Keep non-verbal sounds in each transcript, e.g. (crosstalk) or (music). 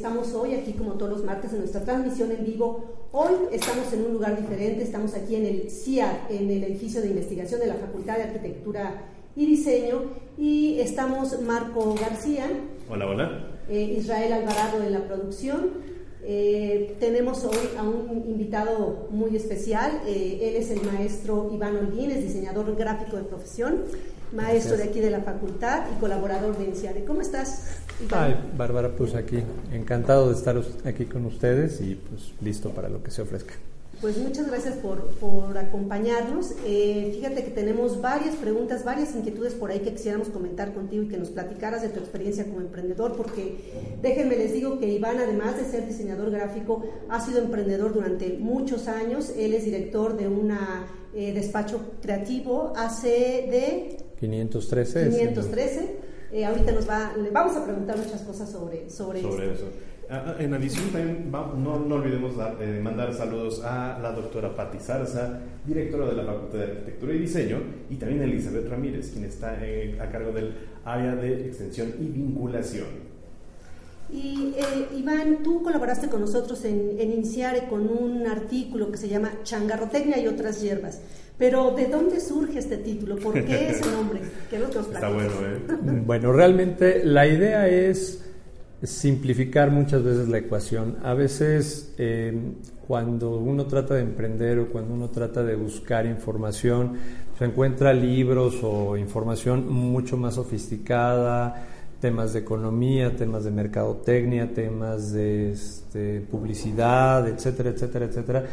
estamos hoy aquí como todos los martes en nuestra transmisión en vivo. Hoy estamos en un lugar diferente, estamos aquí en el CIA, en el edificio de investigación de la Facultad de Arquitectura y Diseño y estamos Marco García. Hola, hola. Eh, Israel Alvarado en la producción. Eh, tenemos hoy a un invitado muy especial. Eh, él es el maestro Iván Holguín, es diseñador gráfico de profesión, maestro de aquí de la facultad y colaborador de INCIADE. ¿Cómo estás? Ay, Bárbara, pues aquí, encantado de estar aquí con ustedes y pues listo para lo que se ofrezca. Pues muchas gracias por, por acompañarnos. Eh, fíjate que tenemos varias preguntas, varias inquietudes por ahí que quisiéramos comentar contigo y que nos platicaras de tu experiencia como emprendedor, porque déjenme les digo que Iván, además de ser diseñador gráfico, ha sido emprendedor durante muchos años. Él es director de un eh, despacho creativo hace de... 513. 513. Eh, ahorita nos va, le vamos a preguntar muchas cosas sobre, sobre, sobre eso. Ah, ah, en adición, también no, no, olvidemos eh, mandar saludos a la doctora Patti Zarza, directora de la Facultad de Arquitectura y Diseño, y también a Elizabeth Ramírez, quien está eh, a cargo del área de extensión y vinculación. Y eh, Iván, tú colaboraste con nosotros en, en Inciare con un artículo que se llama Changarrotecnia y otras hierbas. Pero ¿de dónde surge este título? ¿Por qué (laughs) ese nombre? ¿Qué es lo que Está bueno, ¿eh? bueno, realmente la idea es simplificar muchas veces la ecuación. A veces eh, cuando uno trata de emprender o cuando uno trata de buscar información, se encuentra libros o información mucho más sofisticada, temas de economía, temas de mercadotecnia, temas de este, publicidad, etcétera, etcétera, etcétera.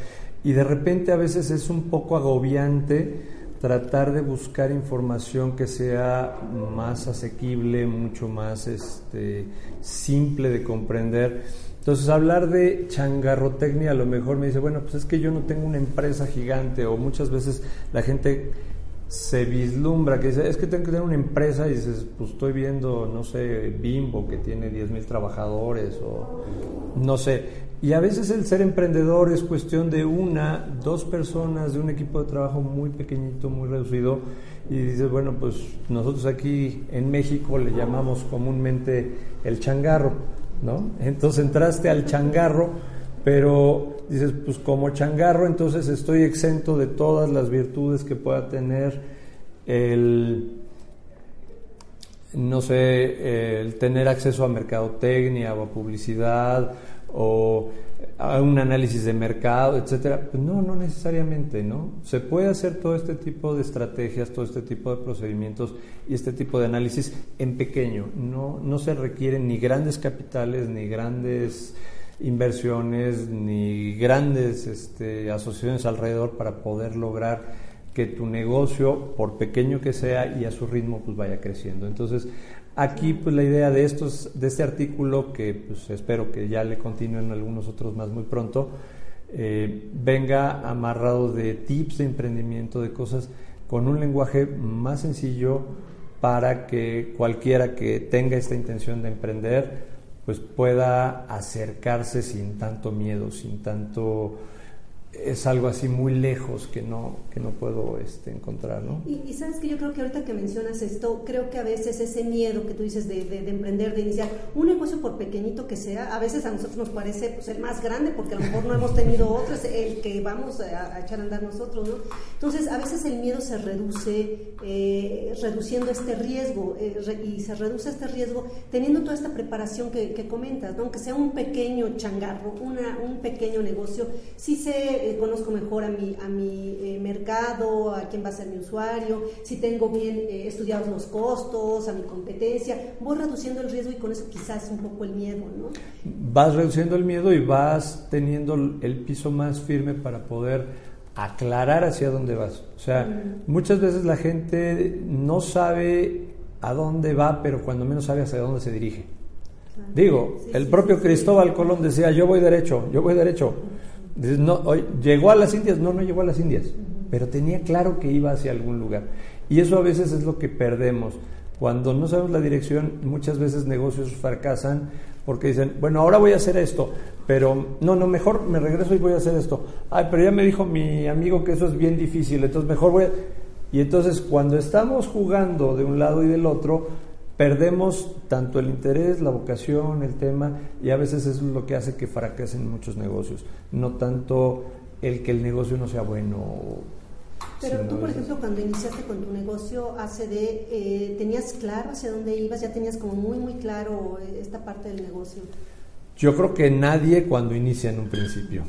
Y de repente a veces es un poco agobiante tratar de buscar información que sea más asequible, mucho más este, simple de comprender. Entonces, hablar de changarrotecnia a lo mejor me dice, bueno, pues es que yo no tengo una empresa gigante o muchas veces la gente se vislumbra que dice, es que tengo que tener una empresa y dices, pues estoy viendo, no sé, Bimbo que tiene 10 mil trabajadores o no sé. Y a veces el ser emprendedor es cuestión de una, dos personas, de un equipo de trabajo muy pequeñito, muy reducido. Y dices, bueno, pues nosotros aquí en México le llamamos comúnmente el changarro, ¿no? Entonces entraste al changarro, pero dices, pues como changarro, entonces estoy exento de todas las virtudes que pueda tener el, no sé, el tener acceso a mercadotecnia o a publicidad o un análisis de mercado, etcétera. Pues no, no necesariamente, ¿no? Se puede hacer todo este tipo de estrategias, todo este tipo de procedimientos y este tipo de análisis en pequeño. No, no se requieren ni grandes capitales, ni grandes inversiones, ni grandes este, asociaciones alrededor para poder lograr que tu negocio, por pequeño que sea y a su ritmo, pues vaya creciendo. Entonces, Aquí, pues la idea de, estos, de este artículo, que pues, espero que ya le continúen algunos otros más muy pronto, eh, venga amarrado de tips de emprendimiento, de cosas con un lenguaje más sencillo para que cualquiera que tenga esta intención de emprender, pues pueda acercarse sin tanto miedo, sin tanto es algo así muy lejos que no, que no puedo este, encontrar, ¿no? Y, sabes que yo creo que ahorita que mencionas esto, creo que a veces ese miedo que tú dices de, de, emprender, de iniciar un negocio por pequeñito que sea, a veces a nosotros nos parece pues, el más grande porque a lo mejor no hemos tenido (laughs) otro, es el que vamos a, echar a andar nosotros, ¿no? Entonces, a veces el miedo se reduce eh, reduciendo este riesgo eh, y se reduce este riesgo teniendo toda esta preparación que, que comentas, ¿no? Aunque sea un pequeño changarro, una, un pequeño negocio, sí se eh, conozco mejor a mi, a mi eh, mercado, a quién va a ser mi usuario, si tengo bien eh, estudiados los costos, a mi competencia, voy reduciendo el riesgo y con eso quizás un poco el miedo, ¿no? Vas reduciendo el miedo y vas teniendo el piso más firme para poder aclarar hacia dónde vas. O sea, mm. muchas veces la gente no sabe a dónde va, pero cuando menos sabe hacia dónde se dirige. Digo, el propio Cristóbal Colón decía, yo voy derecho, yo voy derecho no, ¿llegó a las Indias? No, no llegó a las Indias, pero tenía claro que iba hacia algún lugar. Y eso a veces es lo que perdemos. Cuando no sabemos la dirección, muchas veces negocios fracasan porque dicen, bueno, ahora voy a hacer esto, pero no, no, mejor me regreso y voy a hacer esto. Ay, pero ya me dijo mi amigo que eso es bien difícil, entonces mejor voy a... Y entonces cuando estamos jugando de un lado y del otro, perdemos tanto el interés, la vocación, el tema, y a veces eso es lo que hace que fracasen muchos negocios, no tanto el que el negocio no sea bueno. Pero tú, por ejemplo, cuando iniciaste con tu negocio ACD, eh, ¿tenías claro hacia dónde ibas? ¿Ya tenías como muy, muy claro esta parte del negocio? Yo creo que nadie cuando inicia en un principio.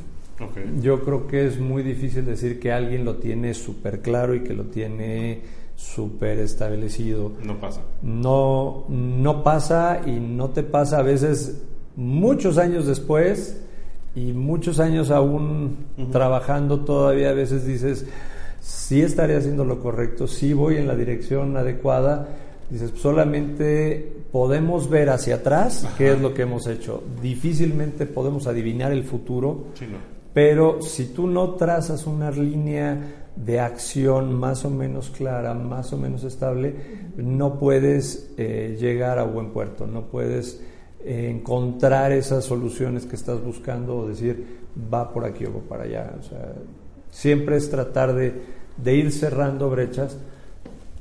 Yo creo que es muy difícil decir que alguien lo tiene súper claro y que lo tiene súper establecido. No pasa. No, no pasa y no te pasa a veces muchos años después y muchos años aún trabajando todavía a veces dices, sí estaré haciendo lo correcto, sí voy en la dirección adecuada. Dices, solamente podemos ver hacia atrás qué es lo que hemos hecho. Difícilmente podemos adivinar el futuro, pero si tú no trazas una línea de acción más o menos clara, más o menos estable, no puedes eh, llegar a buen puerto, no puedes eh, encontrar esas soluciones que estás buscando o decir va por aquí o va para allá. Siempre es tratar de, de ir cerrando brechas,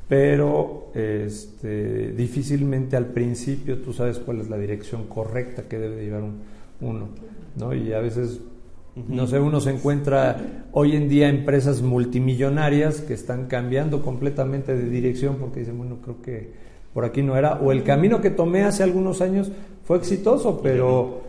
pero este, difícilmente al principio tú sabes cuál es la dirección correcta que debe llevar uno, ¿no? Y a veces no sé, uno se encuentra hoy en día empresas multimillonarias que están cambiando completamente de dirección porque dicen, bueno, creo que por aquí no era. O el camino que tomé hace algunos años fue exitoso, pero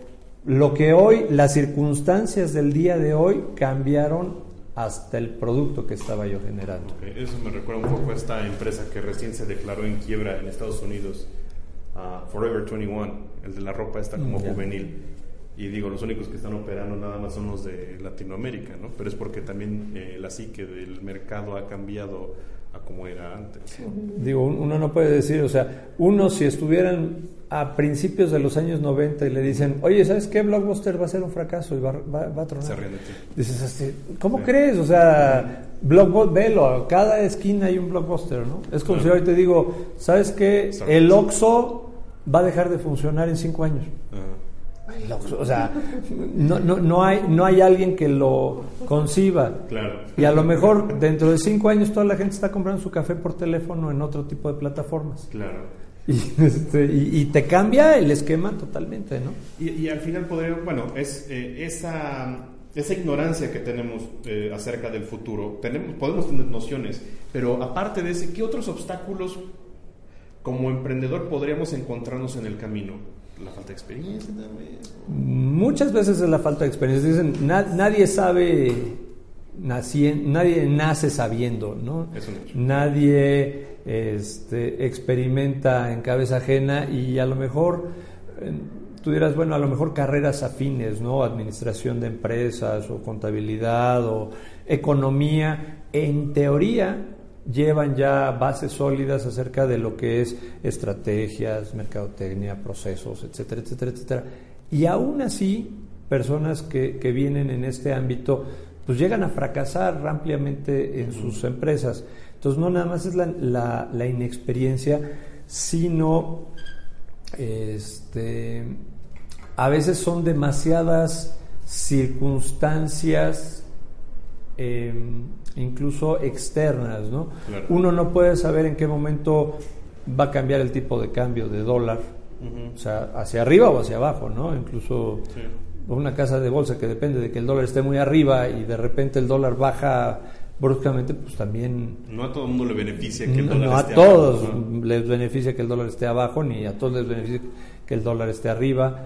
lo que hoy, las circunstancias del día de hoy cambiaron hasta el producto que estaba yo generando. Eso me recuerda un poco a esta empresa que recién se declaró en quiebra en Estados Unidos, Forever 21, el de la ropa está como juvenil y digo, los únicos que están operando nada más son los de Latinoamérica, ¿no? Pero es porque también eh, la psique del mercado ha cambiado a como era antes. Digo, uno no puede decir, o sea, uno si estuvieran a principios de los años 90 y le dicen, oye, ¿sabes qué? Blockbuster va a ser un fracaso y va, va, a tronar. Se ríen de ti. Dices así, ¿cómo crees? O sea, Blockbuster, velo, a cada esquina hay un Blockbuster, ¿no? Es como si hoy te digo, ¿sabes qué? El Oxxo va a dejar de funcionar en cinco años. O sea, no, no, no, hay, no hay alguien que lo conciba. Claro. Y a lo mejor dentro de cinco años toda la gente está comprando su café por teléfono en otro tipo de plataformas. Claro. Y, este, y, te cambia el esquema totalmente, ¿no? Y, al final podría, bueno, es eh, esa, esa ignorancia que tenemos eh, acerca del futuro, tenemos, podemos tener nociones, pero aparte de ese, ¿qué otros obstáculos como emprendedor podríamos encontrarnos en el camino? La falta de experiencia Muchas veces es la falta de experiencia. Dicen, nadie sabe, nadie nace sabiendo, ¿no? Nadie este, experimenta en cabeza ajena y a lo mejor, eh, tú dirás, bueno, a lo mejor carreras afines, ¿no? Administración de empresas o contabilidad o economía, en teoría llevan ya bases sólidas acerca de lo que es estrategias, mercadotecnia, procesos, etcétera, etcétera, etcétera. Y aún así, personas que, vienen en este ámbito, pues llegan a fracasar ampliamente en sus empresas. Entonces, no nada más es la, la, inexperiencia, sino este, a veces son demasiadas circunstancias em, incluso externas, ¿no? Uno no puede saber en qué momento va a cambiar el tipo de cambio de dólar, o sea, hacia arriba o hacia abajo, ¿no? Incluso una casa de bolsa que depende de que el dólar esté muy arriba y de repente el dólar baja bruscamente, pues también... No a todo el mundo le beneficia que el dólar no esté abajo. No a todos les beneficia que el dólar esté abajo, ni a todos les beneficia que el dólar esté arriba,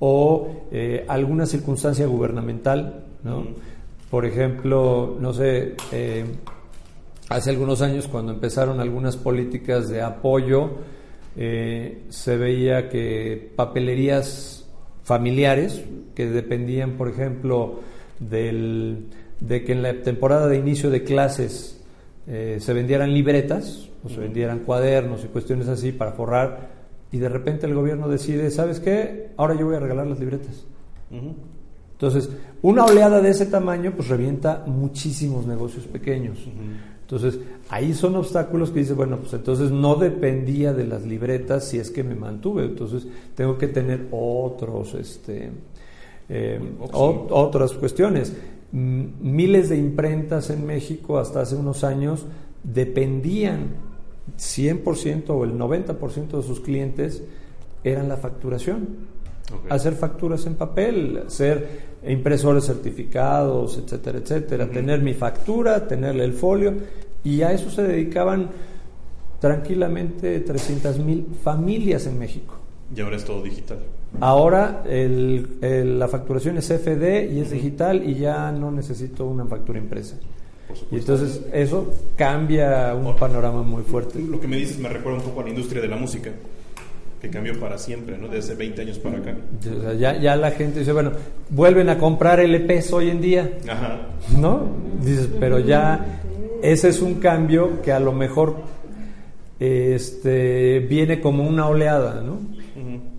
o eh, alguna circunstancia gubernamental, ¿no? Por ejemplo, no sé, eh, hace algunos años cuando empezaron algunas políticas de apoyo, eh, se veía que papelerías familiares que dependían, por ejemplo, del, de que en la temporada de inicio de clases eh, se vendieran libretas o se vendieran cuadernos y cuestiones así para forrar, y de repente el gobierno decide, ¿sabes qué? Ahora yo voy a regalar las libretas. Entonces, una oleada de ese tamaño pues revienta muchísimos negocios pequeños. Entonces, ahí son obstáculos que dice, bueno, pues entonces no dependía de las libretas si es que me mantuve, entonces tengo que tener otros, este, eh, otras cuestiones. Miles de imprentas en México hasta hace unos años dependían 100% o el 90% de sus clientes eran la facturación. Hacer facturas en papel, hacer impresores certificados, etcétera, etcétera. Tener mi factura, tenerle el folio. Y a eso se dedicaban tranquilamente 300 mil familias en México. Y ahora es todo digital. Ahora la facturación es FD y es digital y ya no necesito una factura impresa. Y entonces eso cambia un panorama muy fuerte. Lo que me dices me recuerda un poco a la industria de la música, que cambió para siempre, ¿no? Desde 20 años para acá. ya, ya la gente dice, bueno, vuelven a comprar LPs hoy en día. Ajá. ¿No? Dices, pero ya ese es un cambio que a lo mejor este, viene como una oleada, ¿no?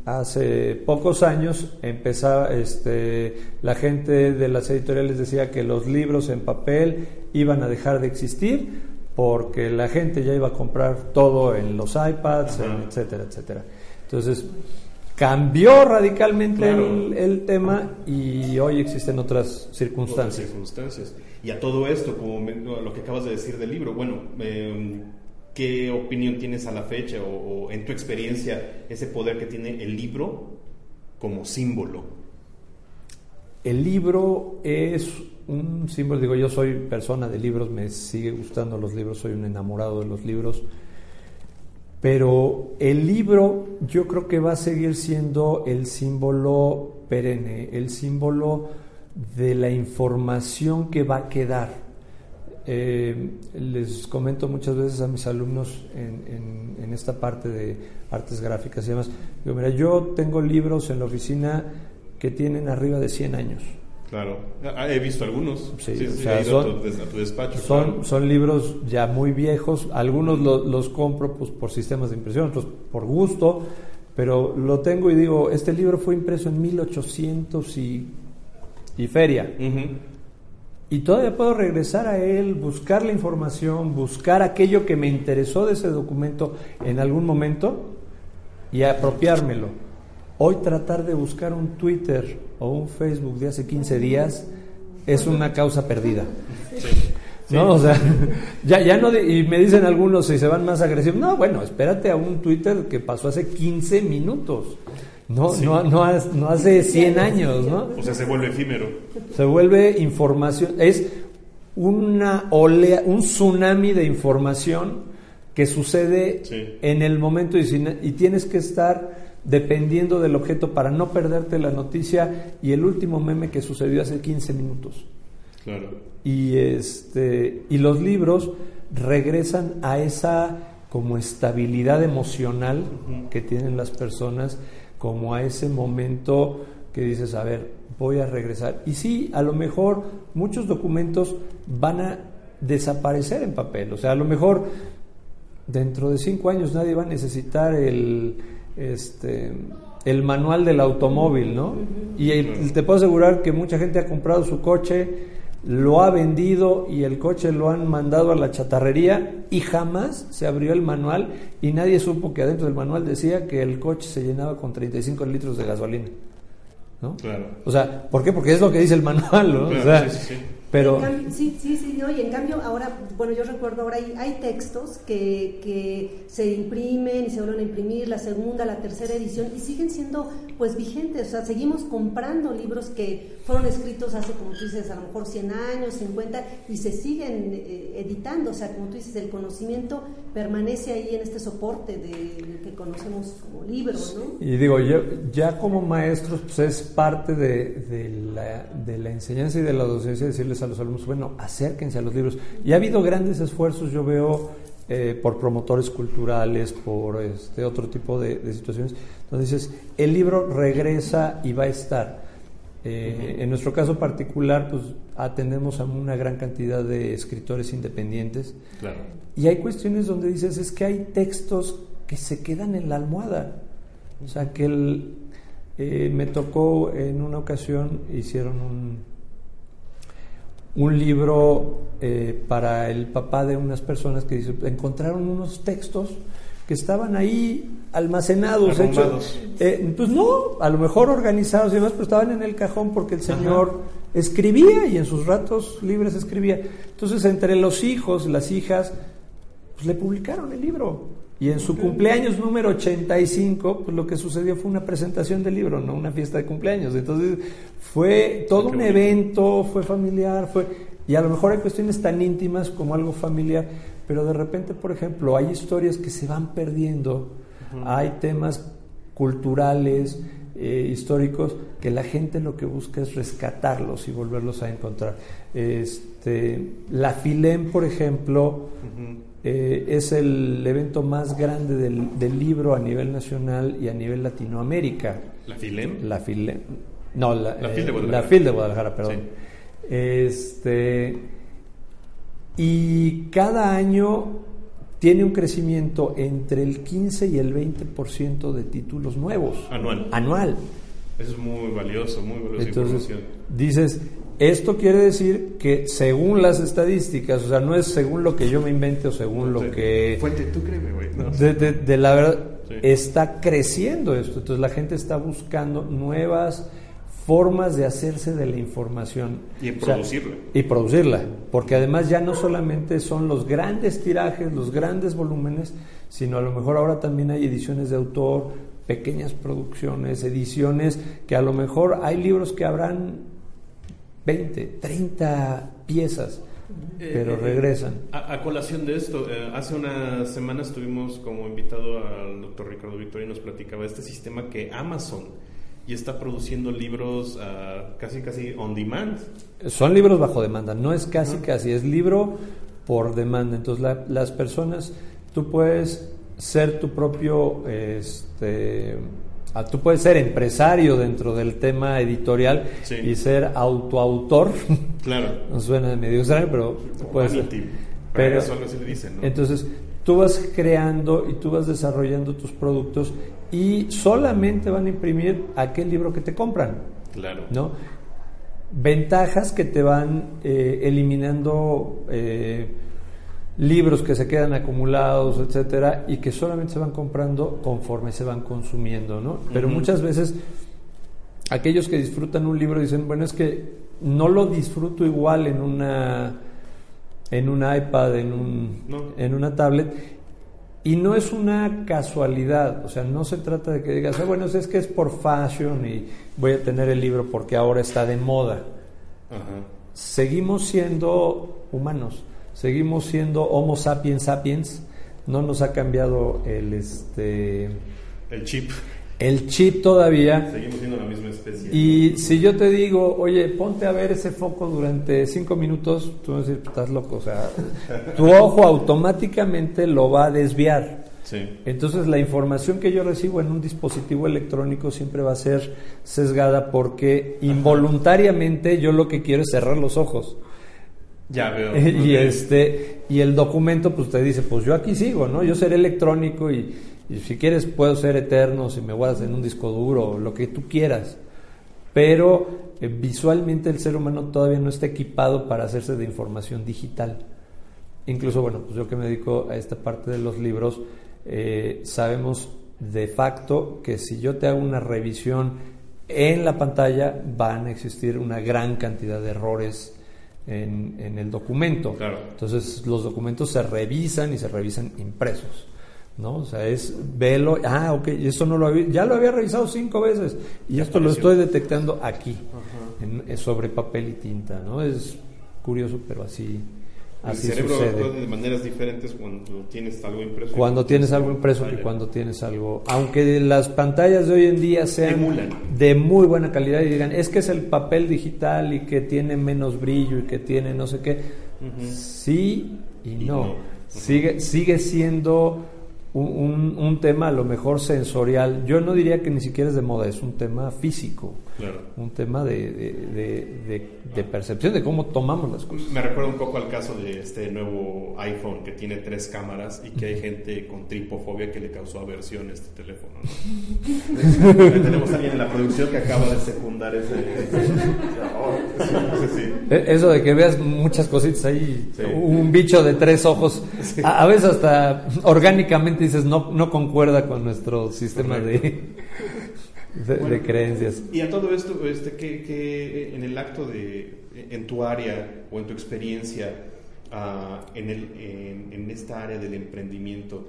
Hace pocos años empezaba, este, la gente de las editoriales decía que los libros en papel iban a dejar de existir porque la gente ya iba a comprar todo en los iPads, etcétera, etcétera. Entonces, cambió radicalmente el, tema y hoy existen otras circunstancias. circunstancias. Y a todo esto, como lo que acabas de decir del libro, bueno, eh, ¿Qué opinión tienes a la fecha o, en tu experiencia ese poder que tiene el libro como símbolo? El libro es un símbolo, digo, yo soy persona de libros, me sigue gustando los libros, soy un enamorado de los libros, pero el libro yo creo que va a seguir siendo el símbolo perenne, el símbolo de la información que va a quedar. Eh, les comento muchas veces a mis alumnos en, en, esta parte de artes gráficas y demás, digo, mira, yo tengo libros en la oficina que tienen arriba de 100 años. Claro, ah, he visto algunos. Sí, sí, son, tu, despacho. Son, son libros ya muy viejos, algunos los compro pues, por sistemas de impresión, otros por gusto, pero lo tengo y digo, este libro fue impreso en 1800 y, y feria. Y todavía puedo regresar a él, buscar la información, buscar aquello que me interesó de ese documento en algún momento y apropiármelo. Hoy tratar de buscar un Twitter o un Facebook de hace 15 días es una causa perdida. ¿No? O sea, (laughs) ya, ya no, y me dicen algunos si se van más agresivos, no, bueno, espérate a un Twitter que pasó hace 15 minutos. No, no, no, hace 100 años, ¿no? O sea, se vuelve efímero. Se vuelve información, es una olea, un tsunami de información que sucede en el momento y, y tienes que estar dependiendo del objeto para no perderte la noticia y el último meme que sucedió hace 15 minutos. Claro. Y este y los libros regresan a esa como estabilidad emocional que tienen las personas como a ese momento que dices, a ver, voy a regresar. Y sí, a lo mejor muchos documentos van a desaparecer en papel. O sea, a lo mejor dentro de cinco años nadie va a necesitar el, este, el manual del automóvil, ¿no? Y te puedo asegurar que mucha gente ha comprado su coche lo ha vendido y el coche lo han mandado a la chatarrería y jamás se abrió el manual y nadie supo que adentro del manual decía que el coche se llenaba con 35 litros de gasolina. ¿no? Claro. O sea, ¿por qué? Porque es lo que dice el manual, ¿no? o sea, sí, sí, sí. Pero... sí, sí, sí, no, y en cambio ahora, bueno, yo recuerdo ahora hay, hay textos que, que, se imprimen y se vuelven a imprimir, la segunda, la tercera edición, y siguen siendo pues vigentes, o sea, seguimos comprando libros que fueron escritos hace, como tú dices, a lo mejor 100 años, 50, y se siguen eh, editando, o sea, como tú dices, el conocimiento permanece ahí en este soporte de, que conocemos como libro, ¿no? Y digo, yo, ya como maestros, pues es parte de, de, la, de la enseñanza y de la docencia decirles a los alumnos, bueno, acérquense a los libros. Y ha habido grandes esfuerzos, yo veo, eh, por promotores culturales, por este otro tipo de, situaciones, donde dices, el libro regresa y va a estar. Eh, en nuestro caso particular, pues atendemos a una gran cantidad de escritores independientes. Y hay cuestiones donde dices, es que hay textos que se quedan en la almohada. O sea, que el, eh, me tocó en una ocasión, hicieron un, un libro eh, para el papá de unas personas que dice, encontraron unos textos que estaban ahí almacenados, hechos, eh, pues no, a lo mejor organizados y demás, pero estaban en el cajón porque el señor escribía y en sus ratos libres escribía. Entonces, entre los hijos, las hijas, pues le publicaron el libro. Y en su cumpleaños número 85, pues lo que sucedió fue una presentación del libro, no una fiesta de cumpleaños. Entonces fue todo un evento, fue familiar, fue y a lo mejor hay cuestiones tan íntimas como algo familiar, pero de repente, por ejemplo, hay historias que se van perdiendo, hay temas culturales, eh, históricos, que la gente lo que busca es rescatarlos y volverlos a encontrar. Este, la Filem, por ejemplo, eh, es el evento más grande del, libro a nivel nacional y a nivel Latinoamérica. ¿La FILEM? La FILEM. No, la, la, FIL, de eh, la FIL de Guadalajara, perdón. Este, y cada año tiene un crecimiento entre el 15 y el 20% de títulos nuevos. Anual. Anual. Eso es muy valioso, muy valiosa Entonces, Dices, esto quiere decir que según las estadísticas, o sea, no es según lo que yo me invente o según lo que... Fuente, tú créeme, güey. de, la verdad, está creciendo esto. Entonces la gente está buscando nuevas formas de hacerse de la información. Y producirla. y producirla. Porque además ya no solamente son los grandes tirajes, los grandes volúmenes, sino a lo mejor ahora también hay ediciones de autor, pequeñas producciones, ediciones que a lo mejor hay libros que habrán 20, 30 piezas, eh, pero eh, regresan. A, colación de esto, eh, hace unas semanas tuvimos como invitado al doctor Ricardo Victoria y nos platicaba este sistema que Amazon y está produciendo libros ah, casi casi on demand. Son libros bajo demanda, no es casi casi, es libro por demanda. Entonces las personas, tú puedes ser tu propio este, Ah, tú puedes ser empresario dentro del tema editorial y ser autoautor. Claro. (laughs) no suena medio extraño, pero puede ser. Pero, eso se le dice, ¿no? Entonces, tú vas creando y tú vas desarrollando tus productos y solamente van a imprimir aquel libro que te compran. Claro. ¿No? Ventajas que te van eh, eliminando eh, libros que se quedan acumulados, etcétera, y que solamente se van comprando conforme se van consumiendo, ¿no? Pero muchas veces aquellos que disfrutan un libro dicen, bueno, es que no lo disfruto igual en una en un iPad, en un en una tablet y no es una casualidad, o sea, no se trata de que digas, ah, bueno, es que es por fashion y voy a tener el libro porque ahora está de moda. Seguimos siendo humanos seguimos siendo Homo sapiens sapiens, no nos ha cambiado el este el chip. El chip todavía. Seguimos siendo la misma especie. Y si yo te digo, oye, ponte a ver ese foco durante cinco minutos, tú vas a decir, estás loco. O sea, tu ojo automáticamente lo va a desviar. Sí. Entonces la información que yo recibo en un dispositivo electrónico siempre va a ser sesgada porque involuntariamente yo lo que quiero es cerrar los ojos. Ya veo. (laughs) y este y el documento pues te dice, pues yo aquí sigo, ¿no? Yo seré electrónico y, si quieres puedo ser eterno, si me guardas en un disco duro, lo que tú quieras. Pero eh, visualmente el ser humano todavía no está equipado para hacerse de información digital. Incluso, bueno, pues yo que me dedico a esta parte de los libros, eh, sabemos de facto que si yo te hago una revisión en la pantalla van a existir una gran cantidad de errores en, el documento. Entonces los documentos se revisan y se revisan impresos. ¿no? O sea, es velo, ah, ok, eso no lo había, ya lo había revisado cinco veces y esto lo estoy detectando aquí, sobre papel y tinta, ¿no? Es curioso, pero así, el cerebro actúa de maneras diferentes cuando tienes algo impreso. Cuando tienes algo impreso y cuando tienes algo. Aunque las pantallas de hoy en día sean de muy buena calidad y digan, es que es el papel digital y que tiene menos brillo y que tiene no sé qué. Sí y, no. Sigue, sigue siendo un, un, tema a lo mejor sensorial. Yo no diría que ni siquiera es de moda, es un tema físico. Un tema de, de, de, percepción de cómo tomamos las cosas. Me recuerda un poco al caso de este nuevo iPhone que tiene tres cámaras y que hay gente con tripofobia que le causó aversión a este teléfono. (laughs) Tenemos a alguien en la producción que acaba de secundar ese. (laughs) E, eso de que veas muchas cositas ahí, un bicho de tres ojos, a, veces hasta orgánicamente dices no, no concuerda con nuestro sistema de de, creencias. Y a todo esto, este, que, que, en el acto de, en tu área o en tu experiencia, ah, en, el, en, esta área del emprendimiento,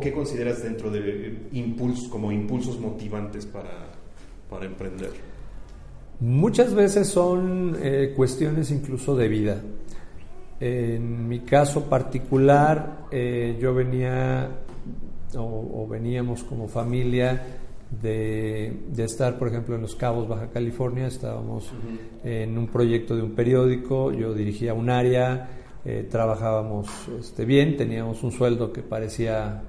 ¿qué consideras dentro de impulsos, como impulsos motivantes para, para emprender? Muchas veces son eh, cuestiones incluso de vida. En mi caso particular, eh, yo venía o, veníamos como familia de, estar, por ejemplo, en Los Cabos, Baja California, estábamos en un proyecto de un periódico, yo dirigía un área, eh, trabajábamos este, bien, teníamos un sueldo que parecía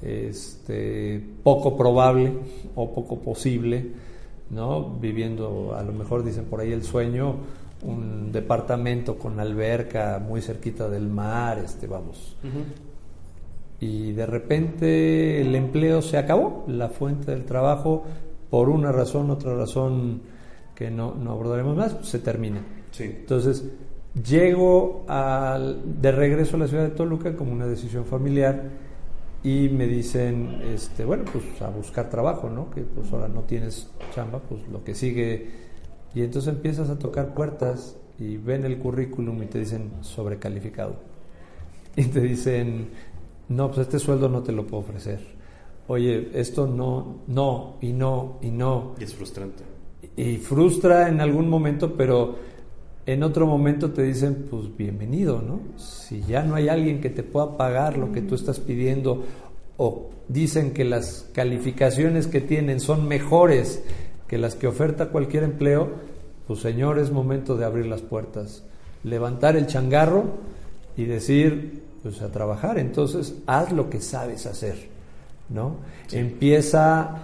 este, poco probable o poco posible, ¿no? viviendo, a lo mejor dicen por ahí el sueño, un departamento con alberca muy cerquita del mar, este, vamos. Y de repente el empleo se acabó, la fuente del trabajo, por una razón, otra razón que no, no abordaremos más, se termina. Sí. Entonces, llego al, de regreso a la ciudad de Toluca como una decisión familiar y me dicen, este, bueno, pues a buscar trabajo, ¿no? Que pues ahora no tienes chamba, pues lo que sigue y entonces empiezas a tocar puertas y ven el currículum y te dicen sobrecalificado. (laughs) Y te dicen, no, pues este sueldo no te lo puedo ofrecer. Oye, esto no, no, y no, y no. Y es frustrante. Y frustra en algún momento, pero en otro momento te dicen, pues bienvenido, ¿no? Si ya no hay alguien que te pueda pagar lo que tú estás pidiendo, o dicen que las calificaciones que tienen son mejores que las que oferta cualquier empleo, pues Señor, es momento de abrir las puertas, levantar el changarro y decir, pues a trabajar. Entonces, haz lo que sabes hacer, ¿no? Empieza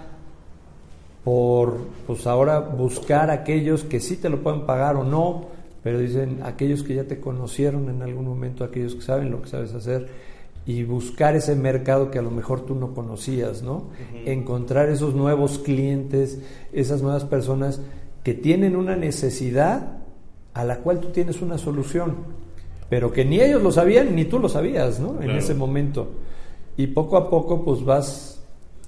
por, pues ahora buscar aquellos que sí te lo pueden pagar o no, pero dicen aquellos que ya te conocieron en algún momento, aquellos que saben lo que sabes hacer y buscar ese mercado que a lo mejor tú no conocías, ¿no? Encontrar esos nuevos clientes, esas nuevas personas que tienen una necesidad a la cual tú tienes una solución, pero que ni ellos lo sabían ni tú lo sabías, ¿no? En ese momento. Y poco a poco pues vas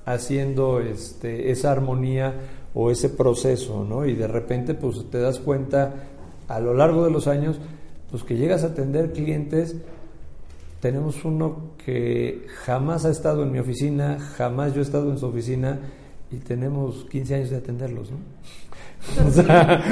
haciendo este, esa armonía o ese proceso, ¿no? Y de repente pues te das cuenta a lo largo de los años pues que llegas a atender clientes tenemos uno que jamás ha estado en mi oficina, jamás yo he estado en su oficina y tenemos 15 años de atenderlos, ¿no? O sea,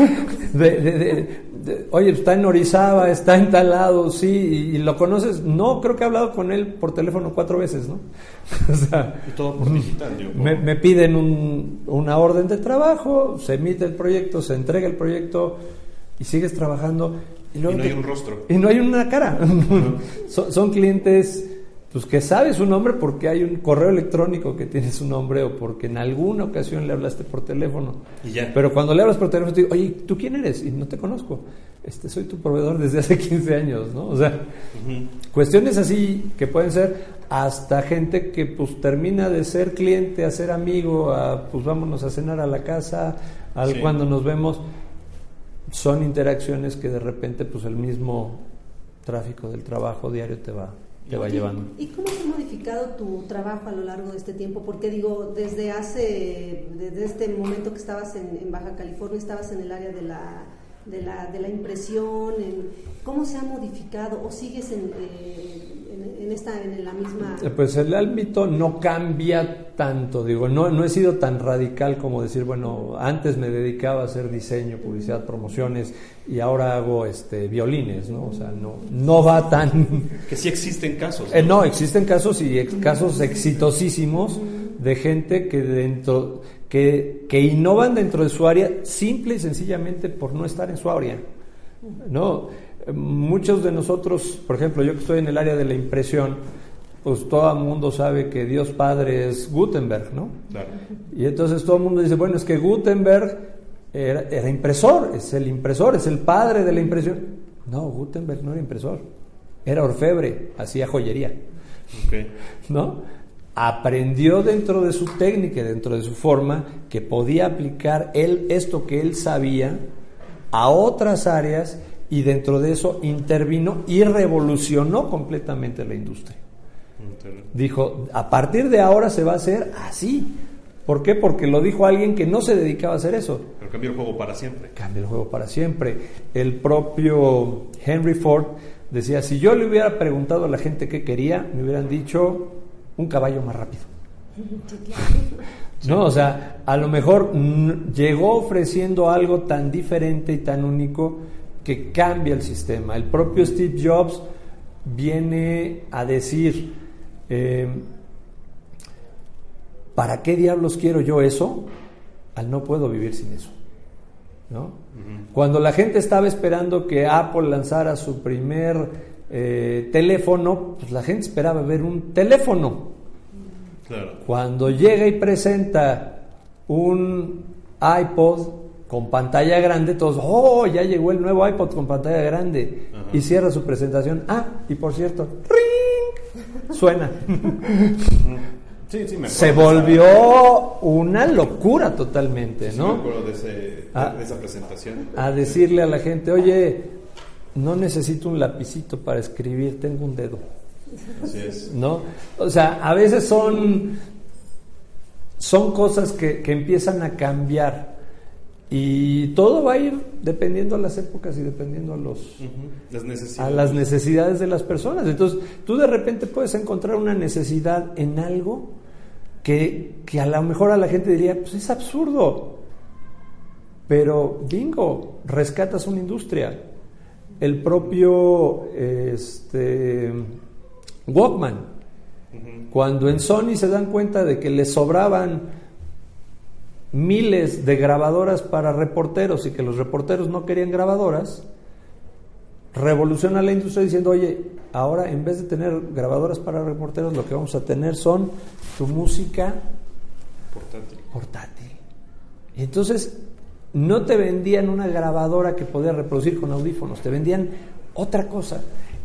oye, está en Orizaba, está en tal lado, sí, y, lo conoces. No, creo que he hablado con él por teléfono cuatro veces, ¿no? (laughs) O sea, y todo por digital, digo, me, me, piden un, una orden de trabajo, se emite el proyecto, se entrega el proyecto y sigues trabajando y, no hay un rostro. Y no hay una cara. (laughs) son, clientes pues que sabe su nombre porque hay un correo electrónico que tiene su nombre o porque en alguna ocasión le hablaste por teléfono. Y ya. Pero cuando le hablas por teléfono te digo, oye, ¿tú quién eres? Y no te conozco. Este, soy tu proveedor desde hace (laughs) 15 años, ¿no? O sea, cuestiones así que pueden ser hasta gente que pues termina de ser cliente a ser amigo, a pues vámonos a cenar a la casa, al cuando nos vemos son interacciones que de repente pues el mismo tráfico del trabajo diario te va te va llevando. ¿Y cómo se ha modificado tu trabajo a lo largo de este tiempo? Porque digo, desde hace, desde este momento que estabas en, Baja California, estabas en el área de la, de la, de la impresión, ¿cómo se ha modificado o sigues en, eh, en, esta, en la misma... Eh, pues el ámbito no cambia tanto, digo, no, no he sido tan radical como decir, bueno, antes me dedicaba a hacer diseño, publicidad, promociones y ahora hago este violines, ¿no? O sea, no, no va tan... (laughs) Que sí existen casos. Eh, ¿no? existen casos y casos exitosísimos de gente que dentro... Que, que innovan dentro de su área simple y sencillamente por no estar en su área. ¿no? Muchos de nosotros, por ejemplo, yo que estoy en el área de la impresión, pues todo el mundo sabe que Dios Padre es Gutenberg, ¿no? Y entonces todo el mundo dice, bueno, es que Gutenberg era, impresor, es el impresor, es el padre de la impresión. No, Gutenberg no era impresor, era orfebre, hacía joyería. ¿No? Aprendió dentro de su técnica, dentro de su forma, que podía aplicar él esto que él sabía a otras áreas y dentro de eso intervino y revolucionó completamente la industria. Dijo, a partir de ahora se va a hacer así. ¿Por qué? Porque lo dijo alguien que no se dedicaba a hacer eso. Pero cambia el juego para siempre. Cambia el juego para siempre. El propio Henry Ford decía, si yo le hubiera preguntado a la gente qué quería, me hubieran dicho un caballo más rápido. No, o sea, a lo mejor llegó ofreciendo algo tan diferente y tan único que cambia el sistema. El propio Steve Jobs viene a decir, eh, ¿para qué diablos quiero yo eso? Al no puedo vivir sin eso. ¿no? Cuando la gente estaba esperando que Apple lanzara su primer eh, teléfono, pues la gente esperaba ver un teléfono. Cuando llega y presenta un iPod con pantalla grande, todos, oh, ya llegó el nuevo iPod con pantalla grande. Y cierra su presentación. Ah, y por cierto, ¡ring! Suena. Se volvió una locura totalmente, ¿no? me acuerdo de, ah. esa presentación. A decirle a la gente, oye, no necesito un lapicito para escribir, tengo un dedo. Así es. ¿No? O sea, a veces son, son cosas que, que empiezan a cambiar. Y todo va a ir dependiendo a las épocas y dependiendo a los a las necesidades de las personas. Entonces, tú de repente puedes encontrar una necesidad en algo que, que a lo mejor a la gente diría, pues es absurdo. Pero bingo, rescatas una industria. El propio este, Walkman, cuando en Sony se dan cuenta de que les sobraban miles de grabadoras para reporteros y que los reporteros no querían grabadoras, revoluciona la industria diciendo, oye, ahora en vez de tener grabadoras para reporteros, lo que vamos a tener son tu música portátil. portátil. Y entonces no te vendían una grabadora que podía reproducir con audífonos, te vendían otra cosa.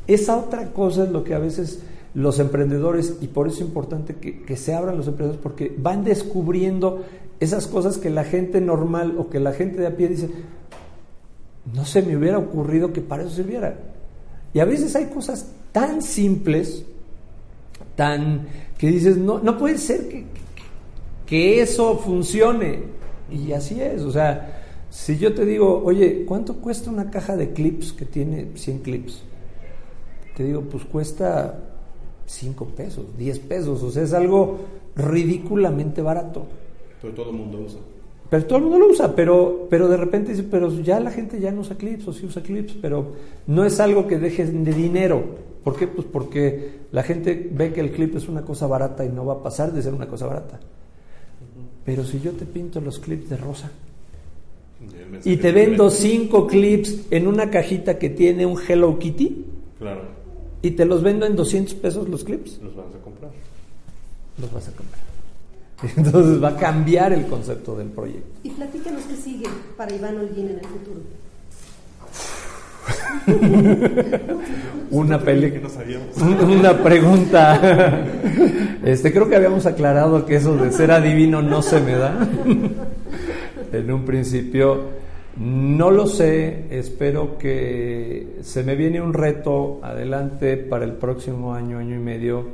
Esa otra cosa es lo que a veces los emprendedores, y por eso es importante que, que se abran los emprendedores, porque van descubriendo esas cosas que la gente normal o que la gente de a pie dice, no se me hubiera ocurrido que para eso sirviera. Y a veces hay cosas tan simples, tan que dices, no, no puede ser que, que eso funcione. Y así es, o sea, si yo te digo, oye, ¿cuánto cuesta una caja de clips que tiene 100 clips? Te digo, pues cuesta 5 pesos, 10 pesos, o sea, es algo ridículamente barato. Pero todo el mundo usa. Pero todo el mundo lo usa, pero, pero de repente dice, pero ya la gente ya no usa clips o sí usa clips, pero no es algo que deje de dinero. ¿Por qué? Pues porque la gente ve que el clip es una cosa barata y no va a pasar de ser una cosa barata. Pero si yo te pinto los clips de rosa y te vendo cinco clips en una cajita que tiene un Hello Kitty, claro. y te los vendo en 200 pesos los clips, los vas a comprar. Los vas a comprar. (laughs) Entonces va a cambiar el concepto del proyecto. Y platícanos qué sigue para Iván Holguín en el futuro. (laughs) una peli que no sabíamos. (laughs) una pregunta. Este creo que habíamos aclarado que eso de ser adivino no se me da. En un principio no lo sé, espero que se me viene un reto adelante para el próximo año, año y medio.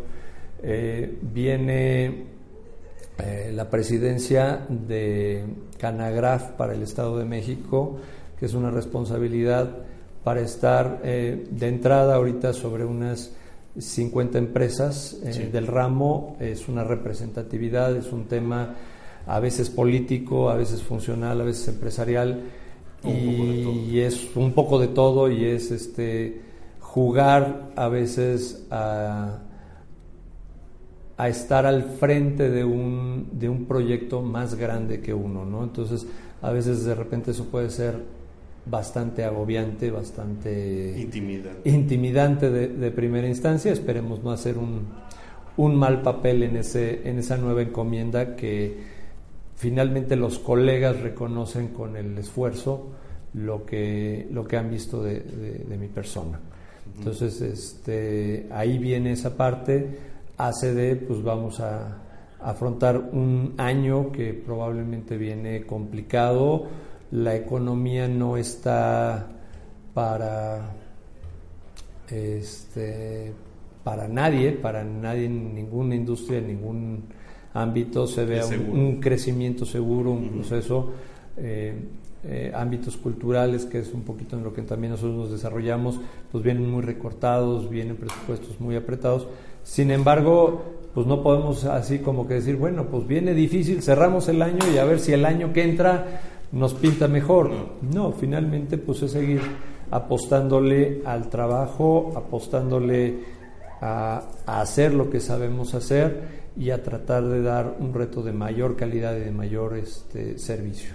Eh, viene eh, la presidencia de Canagraf para el Estado de México, que es una responsabilidad para estar eh, de entrada ahorita sobre unas 50 empresas del ramo, es una representatividad, es un tema a veces político, a veces funcional, a veces empresarial y, y es un poco de todo y es este jugar a veces a a estar al frente de un, de un proyecto más grande que uno, ¿no? Entonces, a veces de repente eso puede ser bastante agobiante, bastante intimidante, intimidante de, primera instancia. Esperemos no hacer un, un, mal papel en, ese, en esa nueva encomienda que finalmente los colegas reconocen con el esfuerzo lo que, lo que han visto de, de mi persona. Entonces, este, ahí viene esa parte ACD, pues vamos a afrontar un año que probablemente viene complicado. La economía no está para este para nadie, para nadie en ninguna industria, ningún ámbito se ve un, crecimiento seguro, un proceso. eh, eh, ámbitos culturales, que es un poquito en lo que también nosotros nos desarrollamos, pues vienen muy recortados, vienen presupuestos muy apretados. Sin embargo, pues no podemos así como que decir, bueno, pues viene difícil, cerramos el año y a ver si el año que entra nos pinta mejor. No, finalmente pues es seguir apostándole al trabajo, apostándole a, a, hacer lo que sabemos hacer y a tratar de dar un reto de mayor calidad y de mayor este, servicio.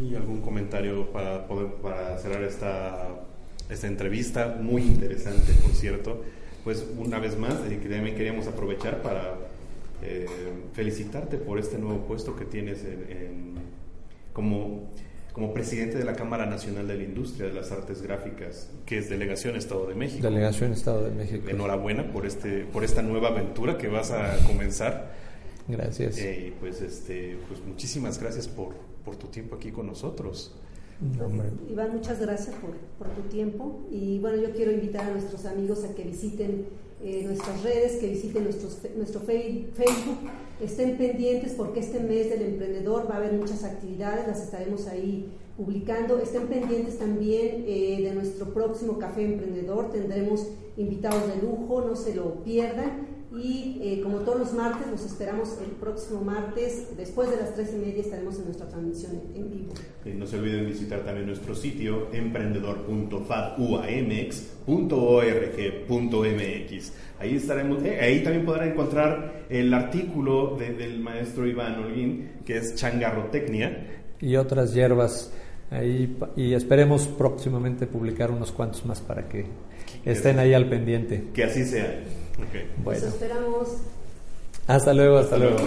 ¿Y algún comentario para, poder, para cerrar esta, esta entrevista? Muy interesante, por cierto. Pues una vez más, eh, también queríamos aprovechar para eh, felicitarte por este nuevo puesto que tienes en, en, como, como presidente de la Cámara Nacional de la Industria de las Artes Gráficas, que es Delegación Estado de México. Delegación Estado de México. Enhorabuena por, este, por esta nueva aventura que vas a comenzar. Gracias. Eh, pues, este, pues muchísimas gracias por, por tu tiempo aquí con nosotros. No, Iván, muchas gracias por, por, tu tiempo. Y bueno, yo quiero invitar a nuestros amigos a que visiten eh, nuestras redes, que visiten nuestros, nuestro Facebook, estén pendientes porque este mes del emprendedor va a haber muchas actividades, las estaremos ahí publicando. Estén pendientes también eh, de nuestro próximo Café Emprendedor, tendremos invitados de lujo, no se lo pierdan. Y eh, como todos los martes, los esperamos el próximo martes. Después de las tres y media estaremos en nuestra transmisión en vivo. Y no se olviden visitar también nuestro sitio emprendedor.faduamx.org.mx. Ahí estaremos, eh, ahí también podrán encontrar el artículo de, del maestro Iván Holguín, que es changarrotecnia. Y otras hierbas. Ahí, y esperemos próximamente publicar unos cuantos más para que estén ahí al pendiente. Que así sea. Okay. Bueno. Los esperamos. Hasta luego, hasta, luego.